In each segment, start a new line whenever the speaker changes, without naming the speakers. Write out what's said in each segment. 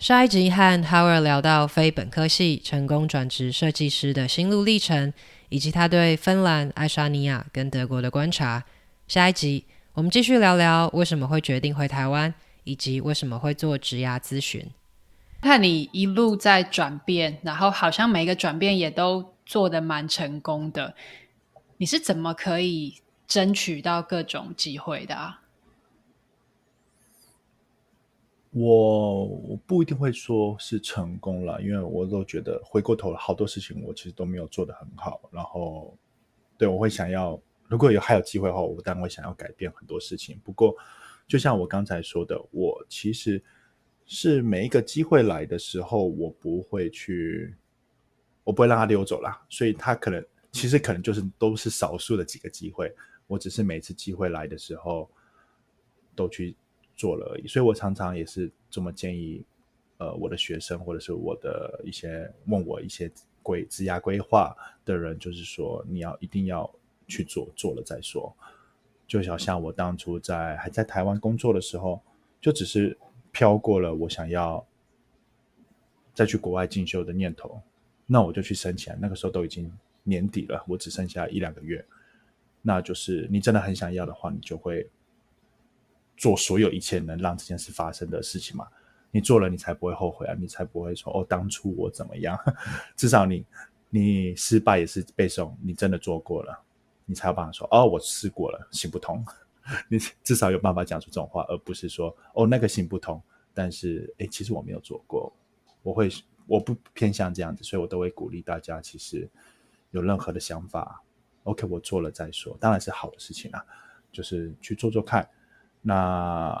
上一集和 Howard 聊到非本科系成功转职设计师的心路历程，以及他对芬兰、爱沙尼亚跟德国的观察。下一集我们继续聊聊为什么会决定回台湾，以及为什么会做职涯咨询。
看你一路在转变，然后好像每个转变也都做得蛮成功的，你是怎么可以争取到各种机会的啊？
我我不一定会说是成功了，因为我都觉得回过头好多事情我其实都没有做得很好。然后，对，我会想要，如果有还有机会的话，我当然会想要改变很多事情。不过，就像我刚才说的，我其实是每一个机会来的时候，我不会去，我不会让它溜走啦。所以，它可能其实可能就是都是少数的几个机会，我只是每次机会来的时候都去。做了而已，所以我常常也是这么建议，呃，我的学生或者是我的一些问我一些规职涯规划的人，就是说你要一定要去做，做了再说。就好像我当初在还在台湾工作的时候，就只是飘过了我想要再去国外进修的念头，那我就去申请。那个时候都已经年底了，我只剩下一两个月，那就是你真的很想要的话，你就会。做所有一切能让这件事发生的事情嘛，你做了，你才不会后悔啊，你才不会说哦，当初我怎么样？至少你你失败也是背诵，你真的做过了，你才有办法说哦，我试过了，行不通。你至少有办法讲出这种话，而不是说哦，那个行不通，但是诶，其实我没有做过。我会我不偏向这样子，所以我都会鼓励大家，其实有任何的想法，OK，我做了再说，当然是好的事情啊，就是去做做看。那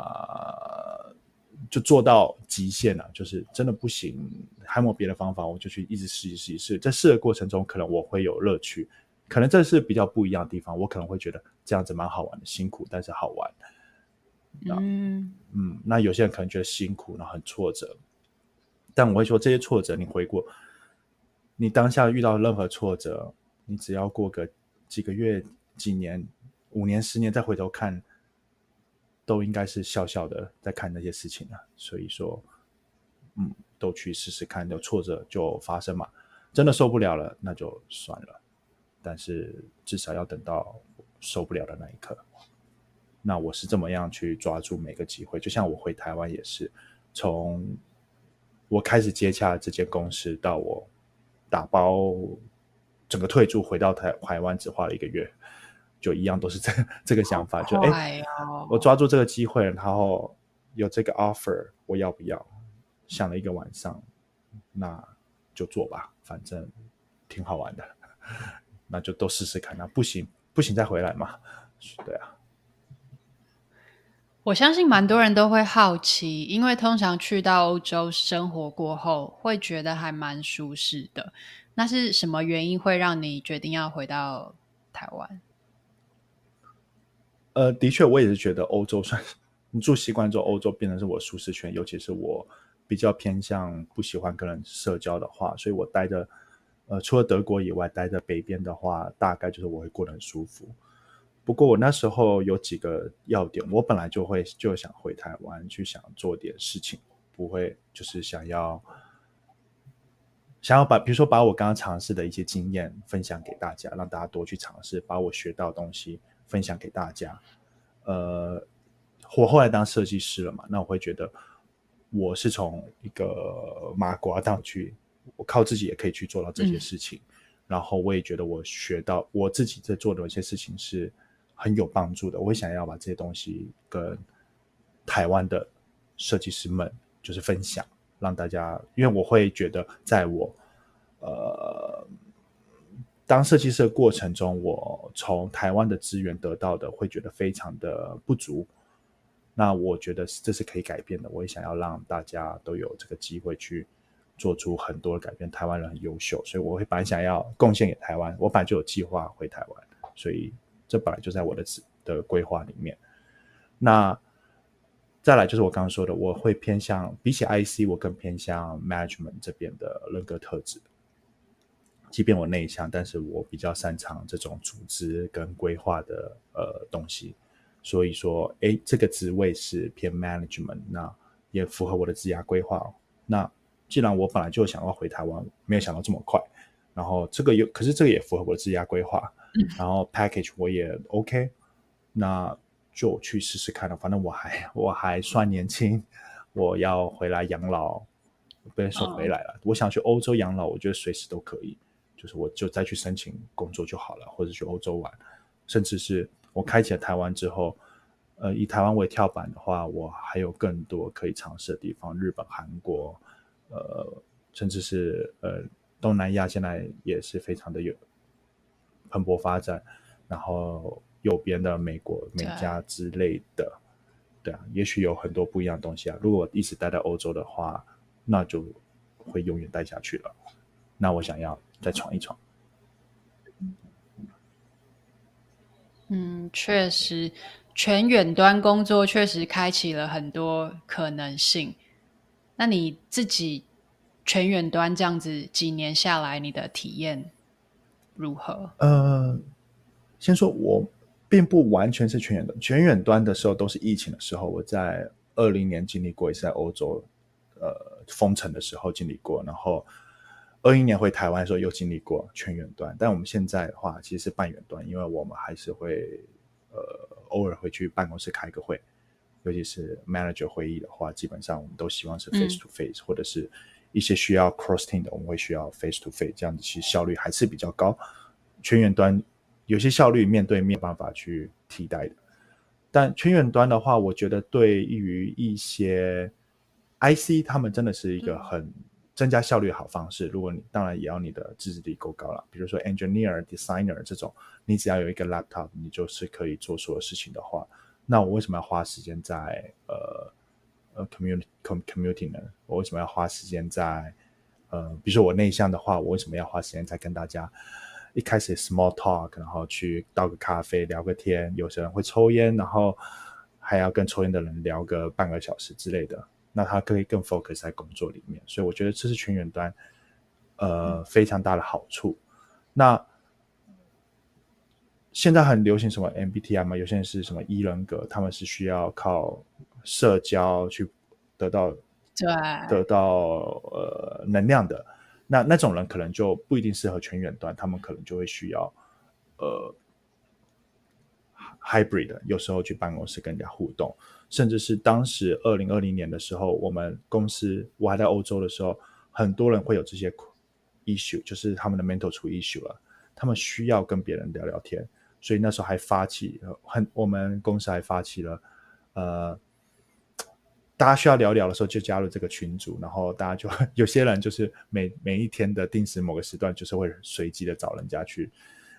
就做到极限了，就是真的不行，还没有别的方法，我就去一直试一试一试。在试的过程中，可能我会有乐趣，可能这是比较不一样的地方。我可能会觉得这样子蛮好玩的，辛苦但是好玩。嗯嗯，那有些人可能觉得辛苦，然后很挫折。但我会说，这些挫折你回过，你当下遇到任何挫折，你只要过个几个月、几年、五年、十年再回头看。都应该是笑笑的在看那些事情了，所以说，嗯，都去试试看，有挫折就发生嘛，真的受不了了，那就算了。但是至少要等到受不了的那一刻。那我是这么样去抓住每个机会，就像我回台湾也是，从我开始接洽这间公司到我打包整个退驻回到台台湾，只花了一个月。就一样都是这 这个想法，哦、就哎，我抓住这个机会，然后有这个 offer，我要不要？想了一个晚上，那就做吧，反正挺好玩的，那就都试试看。那不行，不行再回来嘛。对啊，
我相信蛮多人都会好奇，因为通常去到欧洲生活过后，会觉得还蛮舒适的。那是什么原因会让你决定要回到台湾？
呃，的确，我也是觉得欧洲算是你住习惯之后，欧洲变成是我舒适圈。尤其是我比较偏向不喜欢跟人社交的话，所以我待的呃，除了德国以外，待在北边的话，大概就是我会过得很舒服。不过我那时候有几个要点，我本来就会就想回台湾去想做点事情，不会就是想要想要把比如说把我刚刚尝试的一些经验分享给大家，让大家多去尝试，把我学到的东西。分享给大家，呃，我后来当设计师了嘛，那我会觉得我是从一个麻瓜到去，我靠自己也可以去做到这些事情，嗯，然后我也觉得我学到我自己在做的一些事情是很有帮助的，我会想要把这些东西跟台湾的设计师们就是分享，让大家，因为我会觉得在我呃。当设计师的过程中，我从台湾的资源得到的会觉得非常的不足。那我觉得这是可以改变的。我也想要让大家都有这个机会去做出很多的改变。台湾人很优秀，所以我会本来想要贡献给台湾。我本来就有计划回台湾，所以这本来就在我的的规划里面。那再来就是我刚刚说的，我会偏向比起 IC，我更偏向 management 这边的人格特质。即便我内向，但是我比较擅长这种组织跟规划的呃东西，所以说，哎，这个职位是偏 management，那也符合我的职涯规划。那既然我本来就想要回台湾，没有想到这么快，然后这个又可是这个也符合我的职业规划，嗯、然后 package 我也 OK，那就去试试看了。反正我还我还算年轻，我要回来养老，不能说回来了，哦、我想去欧洲养老，我觉得随时都可以，就是我就再去申请工作就好了，或者去欧洲玩，甚至是我开启了台湾之后。呃，以台湾为跳板的话，我还有更多可以尝试的地方，日本、韩国，呃，甚至是呃东南亚，现在也是非常的有蓬勃发展。然后右边的美国、美加之类的，对，啊，也许有很多不一样的东西啊。如果我一直待在欧洲的话，那就会永远待下去了。那我想要再闯一闯。
嗯，确实。全远端工作确实开启了很多可能性。那你自己全远端这样子几年下来，你的体验如何？
呃，先说我并不完全是全远端，全远端的时候都是疫情的时候。我在二零年经历过，一次在欧洲呃封城的时候经历过，然后二一年回台湾的时候又经历过全远端。但我们现在的话，其实是半远端，因为我们还是会呃。偶尔会去办公室开个会，尤其是 manager 会议的话，基本上我们都希望是 face to face，、嗯、或者是一些需要 cross team 的，我们会需要 face to face，这样子其实效率还是比较高。全远端有些效率面对面没办法去替代的，但全远端的话，我觉得对于一些 IC，他们真的是一个很增加效率好方式。如果你当然也要你的自制力够高了，比如说 engineer、designer 这种。你只要有一个 laptop，你就是可以做所有事情的话，那我为什么要花时间在呃呃 community commuting 呢？我为什么要花时间在呃，比如说我内向的话，我为什么要花时间在跟大家一开始 small talk，然后去倒个咖啡聊个天？有些人会抽烟，然后还要跟抽烟的人聊个半个小时之类的，那他可以更 focus 在工作里面。所以我觉得这是全远端呃非常大的好处。那现在很流行什么 MBTI 嘛？有些人是什么伊人格，他们是需要靠社交去得到
对
得到呃能量的。那那种人可能就不一定适合全远端，他们可能就会需要呃 hybrid，有时候去办公室跟人家互动，甚至是当时二零二零年的时候，我们公司我还在欧洲的时候，很多人会有这些 issue，就是他们的 mental 出 issue 了，他们需要跟别人聊聊天。所以那时候还发起很，我们公司还发起了，呃，大家需要聊聊的时候就加入这个群组，然后大家就 有些人就是每每一天的定时某个时段，就是会随机的找人家去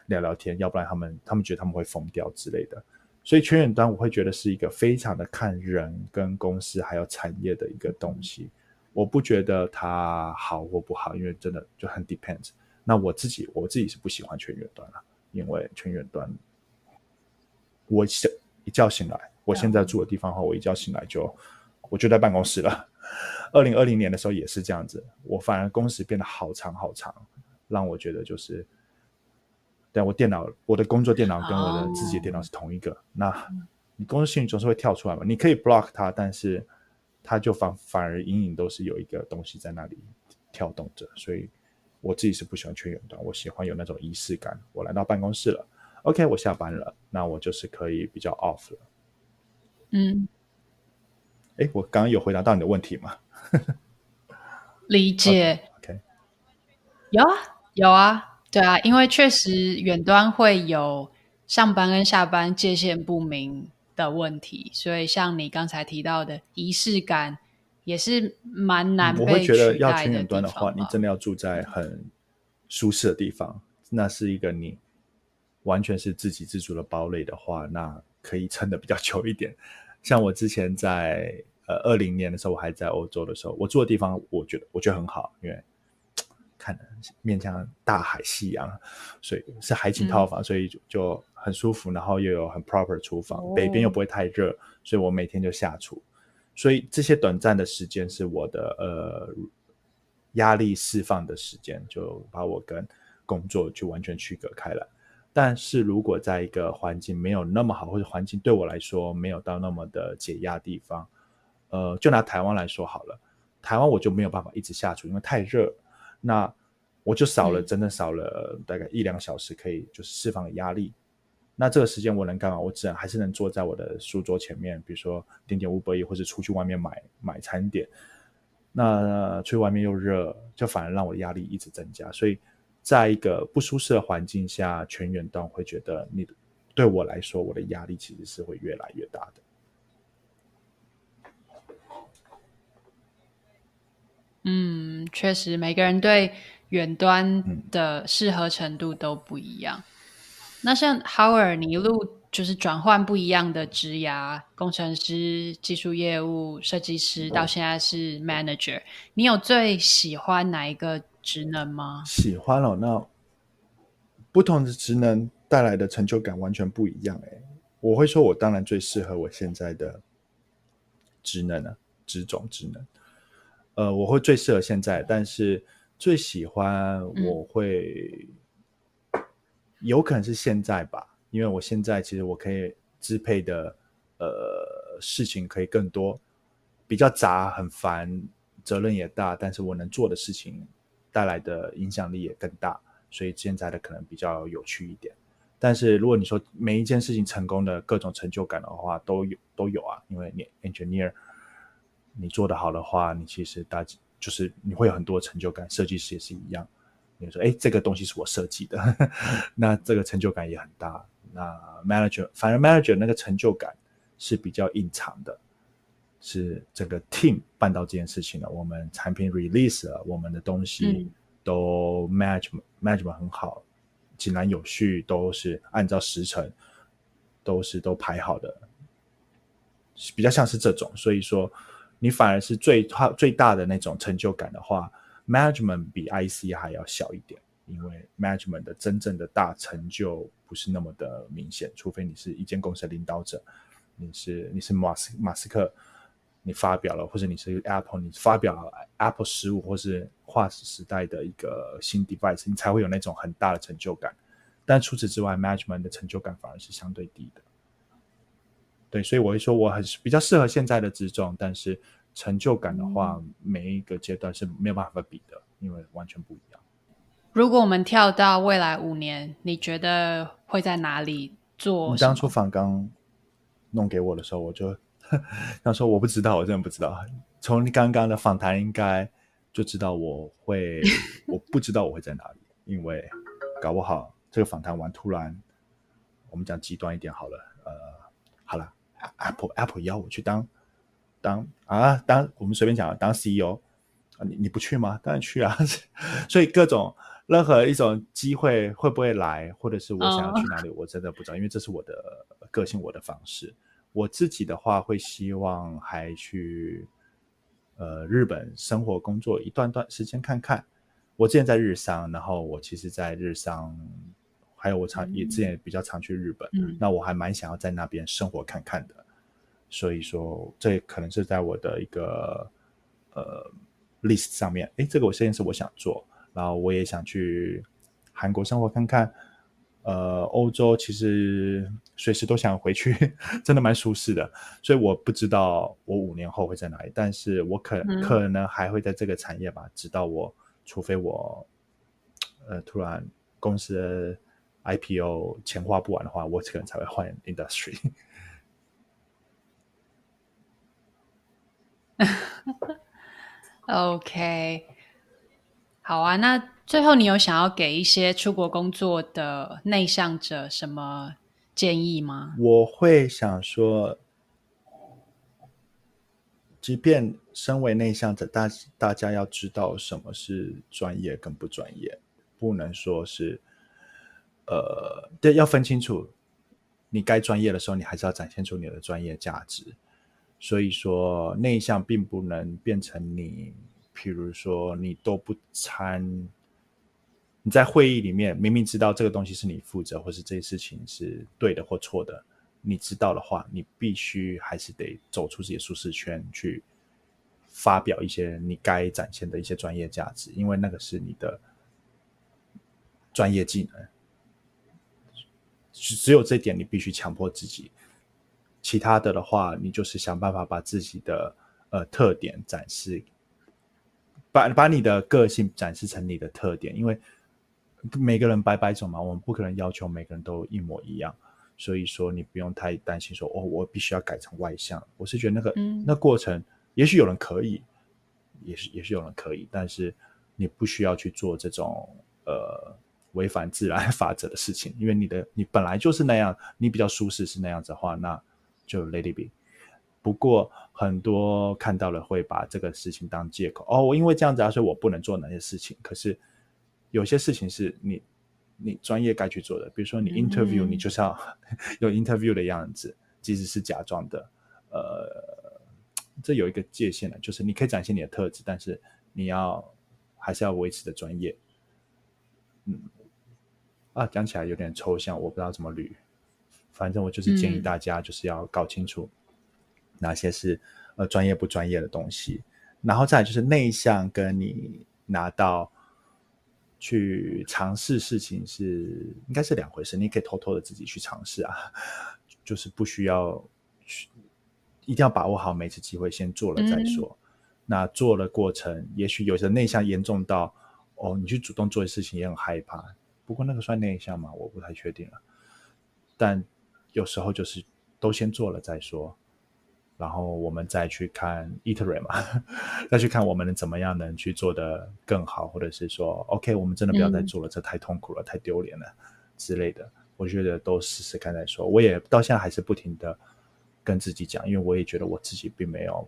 聊聊天，要不然他们他们觉得他们会疯掉之类的。所以全远端我会觉得是一个非常的看人跟公司还有产业的一个东西，我不觉得它好或不好，因为真的就很 depends。那我自己我自己是不喜欢全远端了。因为全远端，我醒一觉醒来，我现在住的地方的话，我一觉醒来就我就在办公室了。二零二零年的时候也是这样子，我反而工时变得好长好长，让我觉得就是，但我电脑我的工作电脑跟我的自己的电脑是同一个，那你工作信息总是会跳出来嘛，你可以 block 它，但是它就反反而隐隐都是有一个东西在那里跳动着，所以。我自己是不喜欢全远端，我喜欢有那种仪式感。我来到办公室了，OK，我下班了，那我就是可以比较 off 了。
嗯，
哎，我刚刚有回答到你的问题吗？
理解。
Okay, OK，
有啊，有啊，对啊，因为确实远端会有上班跟下班界限不明的问题，所以像你刚才提到的仪式感。也是蛮难。我会觉得要全远端的话，
你真的要住在很舒适的地方。那是一个你完全是自给自足的堡垒的话，那可以撑的比较久一点。像我之前在呃二零年的时候，我还在欧洲的时候，我住的地方，我觉得我觉得很好，因为看着面向大海、夕阳，所以是海景套房，嗯、所以就就很舒服。然后又有很 proper 的厨房，哦、北边又不会太热，所以我每天就下厨。所以这些短暂的时间是我的呃压力释放的时间，就把我跟工作就完全区隔开了。但是如果在一个环境没有那么好，或者环境对我来说没有到那么的解压地方，呃，就拿台湾来说好了，台湾我就没有办法一直下厨，因为太热。那我就少了，嗯、真的少了大概一两小时，可以就是释放压力。那这个时间我能干嘛？我只能还是能坐在我的书桌前面，比如说点点 Uber Eats，或者出去外面买买餐点。那出去外面又热，就反而让我的压力一直增加。所以，在一个不舒适的环境下，全员端会觉得你对我来说，我的压力其实是会越来越大的。
嗯，确实，每个人对远端的适合程度都不一样。嗯、那像 Howard，你一路就是转换不一样的职涯，工程师、技术业务、设计师，到现在是 Manager，你有最喜欢哪一个职能吗？
喜欢哦，那不同的职能带来的成就感完全不一样。哎，我会说，我当然最适合我现在的职能啊，职种职能。呃，我会最适合现在，但是最喜欢我会、嗯、有可能是现在吧，因为我现在其实我可以支配的呃事情可以更多，比较杂很烦，责任也大，但是我能做的事情带来的影响力也更大，所以现在的可能比较有趣一点。但是如果你说每一件事情成功的各种成就感的话，都有都有啊，因为你 engineer。你做得好的话，你其实大就是你会有很多成就感。设计师也是一样，你说哎，这个东西是我设计的，那这个成就感也很大。那 manager 反而 manager 那个成就感是比较隐藏的，是整个 team 办到这件事情了，我们产品 release 了，我们的东西都 management management 很好，井然有序，都是按照时程，都是都排好的，比较像是这种，所以说。你反而是最大最大的那种成就感的话，management 比 IC 还要小一点，因为 management 的真正的大成就不是那么的明显，除非你是一间公司的领导者，你是你是马斯马斯克，你发表了，或者你是 Apple，你发表了 Apple 十五或是划时代的一个新 device，你才会有那种很大的成就感。但除此之外，management 的成就感反而是相对低的。对，所以我会说我很比较适合现在的职种，但是成就感的话，嗯、每一个阶段是没有办法比的，因为完全不一样。
如果我们跳到未来五年，你觉得会在哪里做？
你当初访刚弄给我的时候，我就 他说我不知道，我真的不知道。从你刚刚的访谈应该就知道我会，我不知道我会在哪里，因为搞不好这个访谈完突然，我们讲极端一点好了，呃，好了。Apple Apple 邀我去当当啊当我们随便讲当 CEO 啊，你你不去吗？当然去啊！所以各种任何一种机会会不会来，或者是我想要去哪里，我真的不知道，因为这是我的个性，我的方式。我自己的话会希望还去呃日本生活工作一段段时间看看。我之前在日商，然后我其实在日商。还有我常也之前也比较常去日本，嗯，那我还蛮想要在那边生活看看的，所以说这可能是在我的一个呃 list 上面，诶，这个我现在是我想做，然后我也想去韩国生活看看，呃，欧洲其实随时都想回去，真的蛮舒适的，所以我不知道我五年后会在哪里，但是我可可能还会在这个产业吧，直到我除非我呃突然公司的 IPO 钱花不完的话，我可能才会换 industry。
OK，好啊。那最后，你有想要给一些出国工作的内向者什么建议吗？
我会想说，即便身为内向者，大大家要知道什么是专业跟不专业，不能说是。呃，对，要分清楚，你该专业的时候，你还是要展现出你的专业价值。所以说，内向并不能变成你，譬如说你都不参，你在会议里面明明知道这个东西是你负责，或是这些事情是对的或错的，你知道的话，你必须还是得走出自己的舒适圈，去发表一些你该展现的一些专业价值，因为那个是你的专业技能。只有这点，你必须强迫自己。其他的的话，你就是想办法把自己的呃特点展示把把你的个性展示成你的特点，因为每个人百百种嘛，我们不可能要求每个人都一模一样。所以说，你不用太担心说，哦，我必须要改成外向。我是觉得那个、嗯、那过程，也许有人可以，也是也许有人可以，但是你不需要去做这种呃违反自然法则的事情，因为你的你本来就是那样，你比较舒适是那样子的话，那就 let it be。不过很多看到了会把这个事情当借口，哦，我因为这样子啊，所以我不能做哪些事情。可是有些事情是你。你专业该去做的，比如说你 interview，你就是要 有 interview 的样子，即使是假装的，呃，这有一个界限的，就是你可以展现你的特质，但是你要还是要维持的专业。嗯，啊，讲起来有点抽象，我不知道怎么捋。反正我就是建议大家，就是要搞清楚哪些是呃专业不专业的东西，然后再来就是内向，跟你拿到。去尝试事情是应该是两回事，你可以偷偷的自己去尝试啊，就是不需要去，一定要把握好每次机会，先做了再说。嗯、那做了过程，也许有些内向严重到哦，你去主动做的事情也很害怕。不过那个算内向吗？我不太确定了。但有时候就是都先做了再说。然后我们再去看 iterate 嘛，再去看我们能怎么样能去做的更好，或者是说，OK，我们真的不要再做了，嗯、这太痛苦了，太丢脸了之类的。我觉得都试试看再说。我也到现在还是不停的跟自己讲，因为我也觉得我自己并没有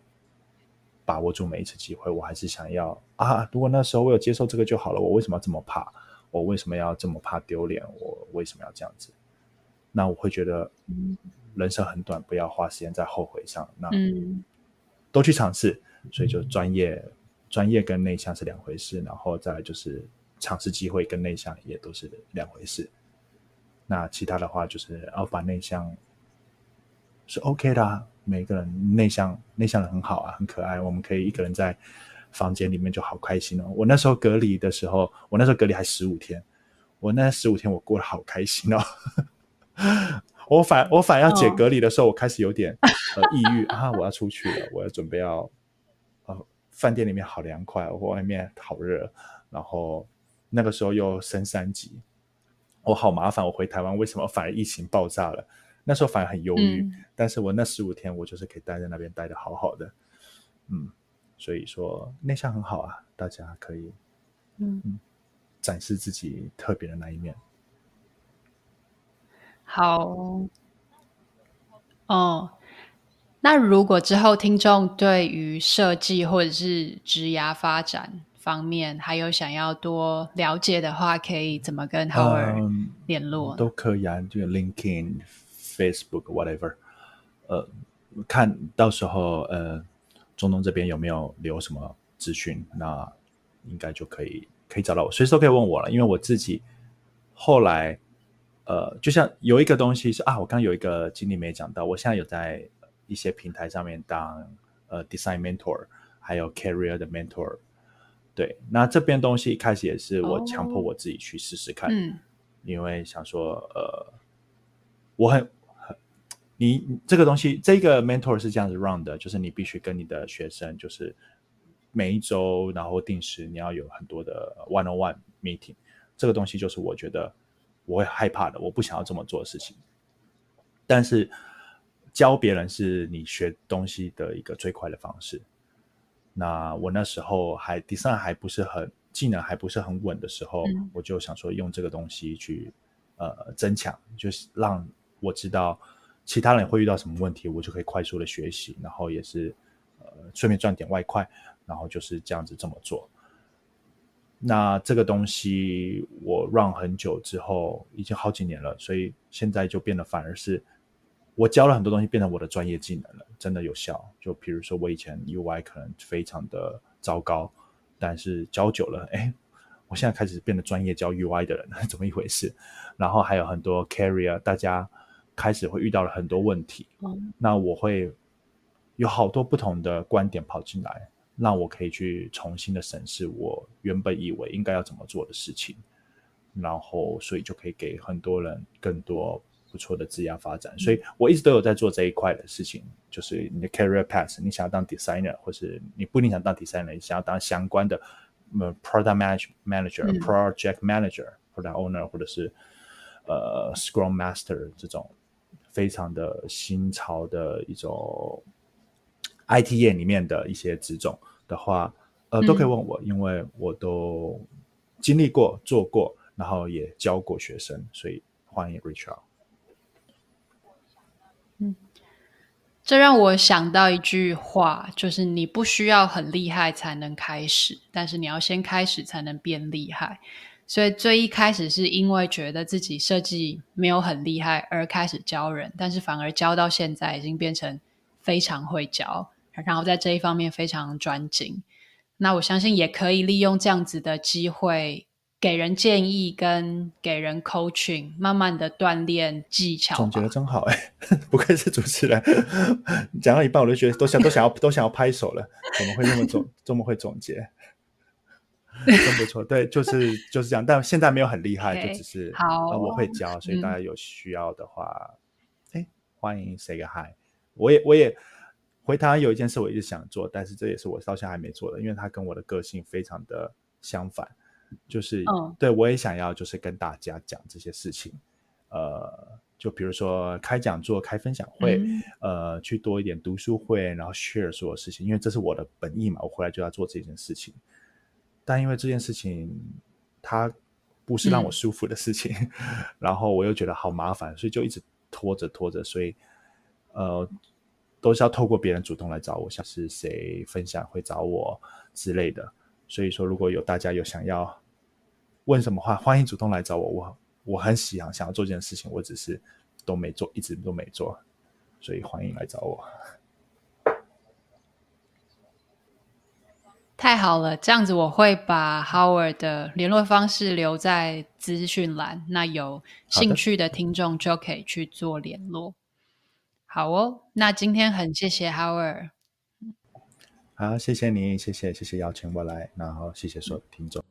把握住每一次机会，我还是想要啊，如果那时候我有接受这个就好了，我为什么要这么怕？我为什么要这么怕丢脸？我为什么要这样子？那我会觉得，嗯。人生很短，不要花时间在后悔上。那都去尝试，所以就专业、嗯、专业跟内向是两回事。然后再来就是尝试机会跟内向也都是两回事。那其他的话就是，要把内向是 OK 的啊。每个人内向，内向的很好啊，很可爱。我们可以一个人在房间里面就好开心哦。我那时候隔离的时候，我那时候隔离还十五天，我那十五天我过得好开心哦。我反我反要解隔离的时候，我开始有点呃抑郁啊！我要出去了，我要准备要呃，饭店里面好凉快，我外面好热，然后那个时候又升三级，我好麻烦。我回台湾为什么反而疫情爆炸了？那时候反而很忧郁，嗯、但是我那十五天我就是可以待在那边待的好好的，嗯，所以说内向很好啊，大家可以嗯，嗯展示自己特别的那一面。
好，哦，那如果之后听众对于设计或者是职涯发展方面还有想要多了解的话，可以怎么跟 Howard 联络？
嗯，都可以啊，就 LinkedIn、Facebook、whatever。呃，看到时候呃，中东这边有没有留什么资讯，那应该就可以可以找到我，随时都可以问我了，因为我自己后来。呃，就像有一个东西是啊，我刚刚有一个经历没讲到，我现在有在一些平台上面当呃 design mentor，还有 career 的 mentor。对，那这边东西一开始也是我强迫我自己去试试看，哦嗯、因为想说呃，我很很你这个东西，这个 mentor 是这样子 run 的，就是你必须跟你的学生，就是每一周然后定时你要有很多的 one on one meeting，这个东西就是我觉得。我会害怕的，我不想要这么做的事情。但是教别人是你学东西的一个最快的方式。那我那时候还 design 还不是很技能还不是很稳的时候，嗯、我就想说用这个东西去呃增强，就是让我知道其他人会遇到什么问题，我就可以快速的学习，然后也是呃顺便赚点外快，然后就是这样子这么做。那这个东西我 run 很久之后，已经好几年了，所以现在就变得反而是我教了很多东西，变成我的专业技能了，真的有效。就比如说我以前 UI 可能非常的糟糕，但是教久了，哎，我现在开始变得专业教 UI 的人，怎么一回事？然后还有很多 carrier，大家开始会遇到了很多问题，嗯，那我会有好多不同的观点跑进来。让我可以去重新的审视我原本以为应该要怎么做的事情，然后所以就可以给很多人更多不错的职业发展。所以我一直都有在做这一块的事情，就是你的 career path，你想要当 designer，或是你不一定想当 designer，你想要当相关的 product manage manager、嗯、project manager、product owner，或者是呃 scrum master 这种非常的新潮的一种 IT 业里面的一些职种的话，呃，都可以问我，嗯、因为我都经历过、做过，然后也教过学生，所以欢迎 reach out。
嗯，这让我想到一句话，就是你不需要很厉害才能开始，但是你要先开始才能变厉害。所以最一开始是因为觉得自己设计没有很厉害而开始教人，但是反而教到现在已经变成非常会教，然后在这一方面非常专精。那我相信也可以利用这样子的机会，给人建议跟给人 coaching，慢慢的锻炼技巧。
总结的真好哎，不愧是主持人。讲到一半我就觉得都想都想要都想要拍手了，怎么会那么总这么会总结？真不错，对，就是就是这样。但现在没有很厉害，okay, 就只是好、呃，我会教，所以大家有需要的话，哎、嗯，欢迎 say 个 hi。我也我也。回台湾有一件事我一直想做，但是这也是我到现在还没做的，因为它跟我的个性非常的相反，就是、嗯、对我也想要就是跟大家讲这些事情，呃，就比如说开讲座、开分享会，嗯、呃，去多一点读书会，然后 share 所有事情，因为这是我的本意嘛，我回来就要做这件事情。但因为这件事情它不是让我舒服的事情，嗯、然后我又觉得好麻烦，所以就一直拖着拖着，所以呃。都是要透过别人主动来找我，像是谁分享会找我之类的。所以说，如果有大家有想要问什么话，欢迎主动来找我。我我很喜欢想要做这件事情，我只是都没做，一直都没做，所以欢迎来找我。
太好了，这样子我会把 Howard 的联络方式留在资讯栏，那有兴趣的听众就可以去做联络。好哦，那今天很谢谢 Howard。
好，谢谢你，谢谢谢谢邀请我来，然后谢谢所有听众。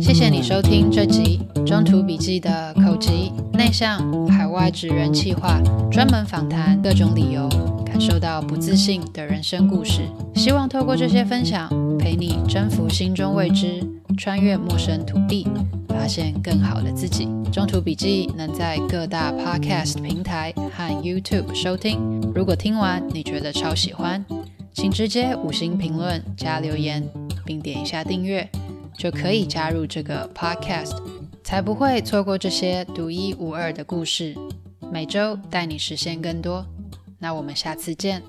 谢谢你收听这集中途笔记的口吃内向海外职人企划，专门访谈各种理由感受到不自信的人生故事。希望透过这些分享，陪你征服心中未知，穿越陌生土地。发现更好的自己。中途笔记能在各大 Podcast 平台和 YouTube 收听。如果听完你觉得超喜欢，请直接五星评论加留言，并点一下订阅，就可以加入这个 Podcast，才不会错过这些独一无二的故事。每周带你实现更多。那我们下次见。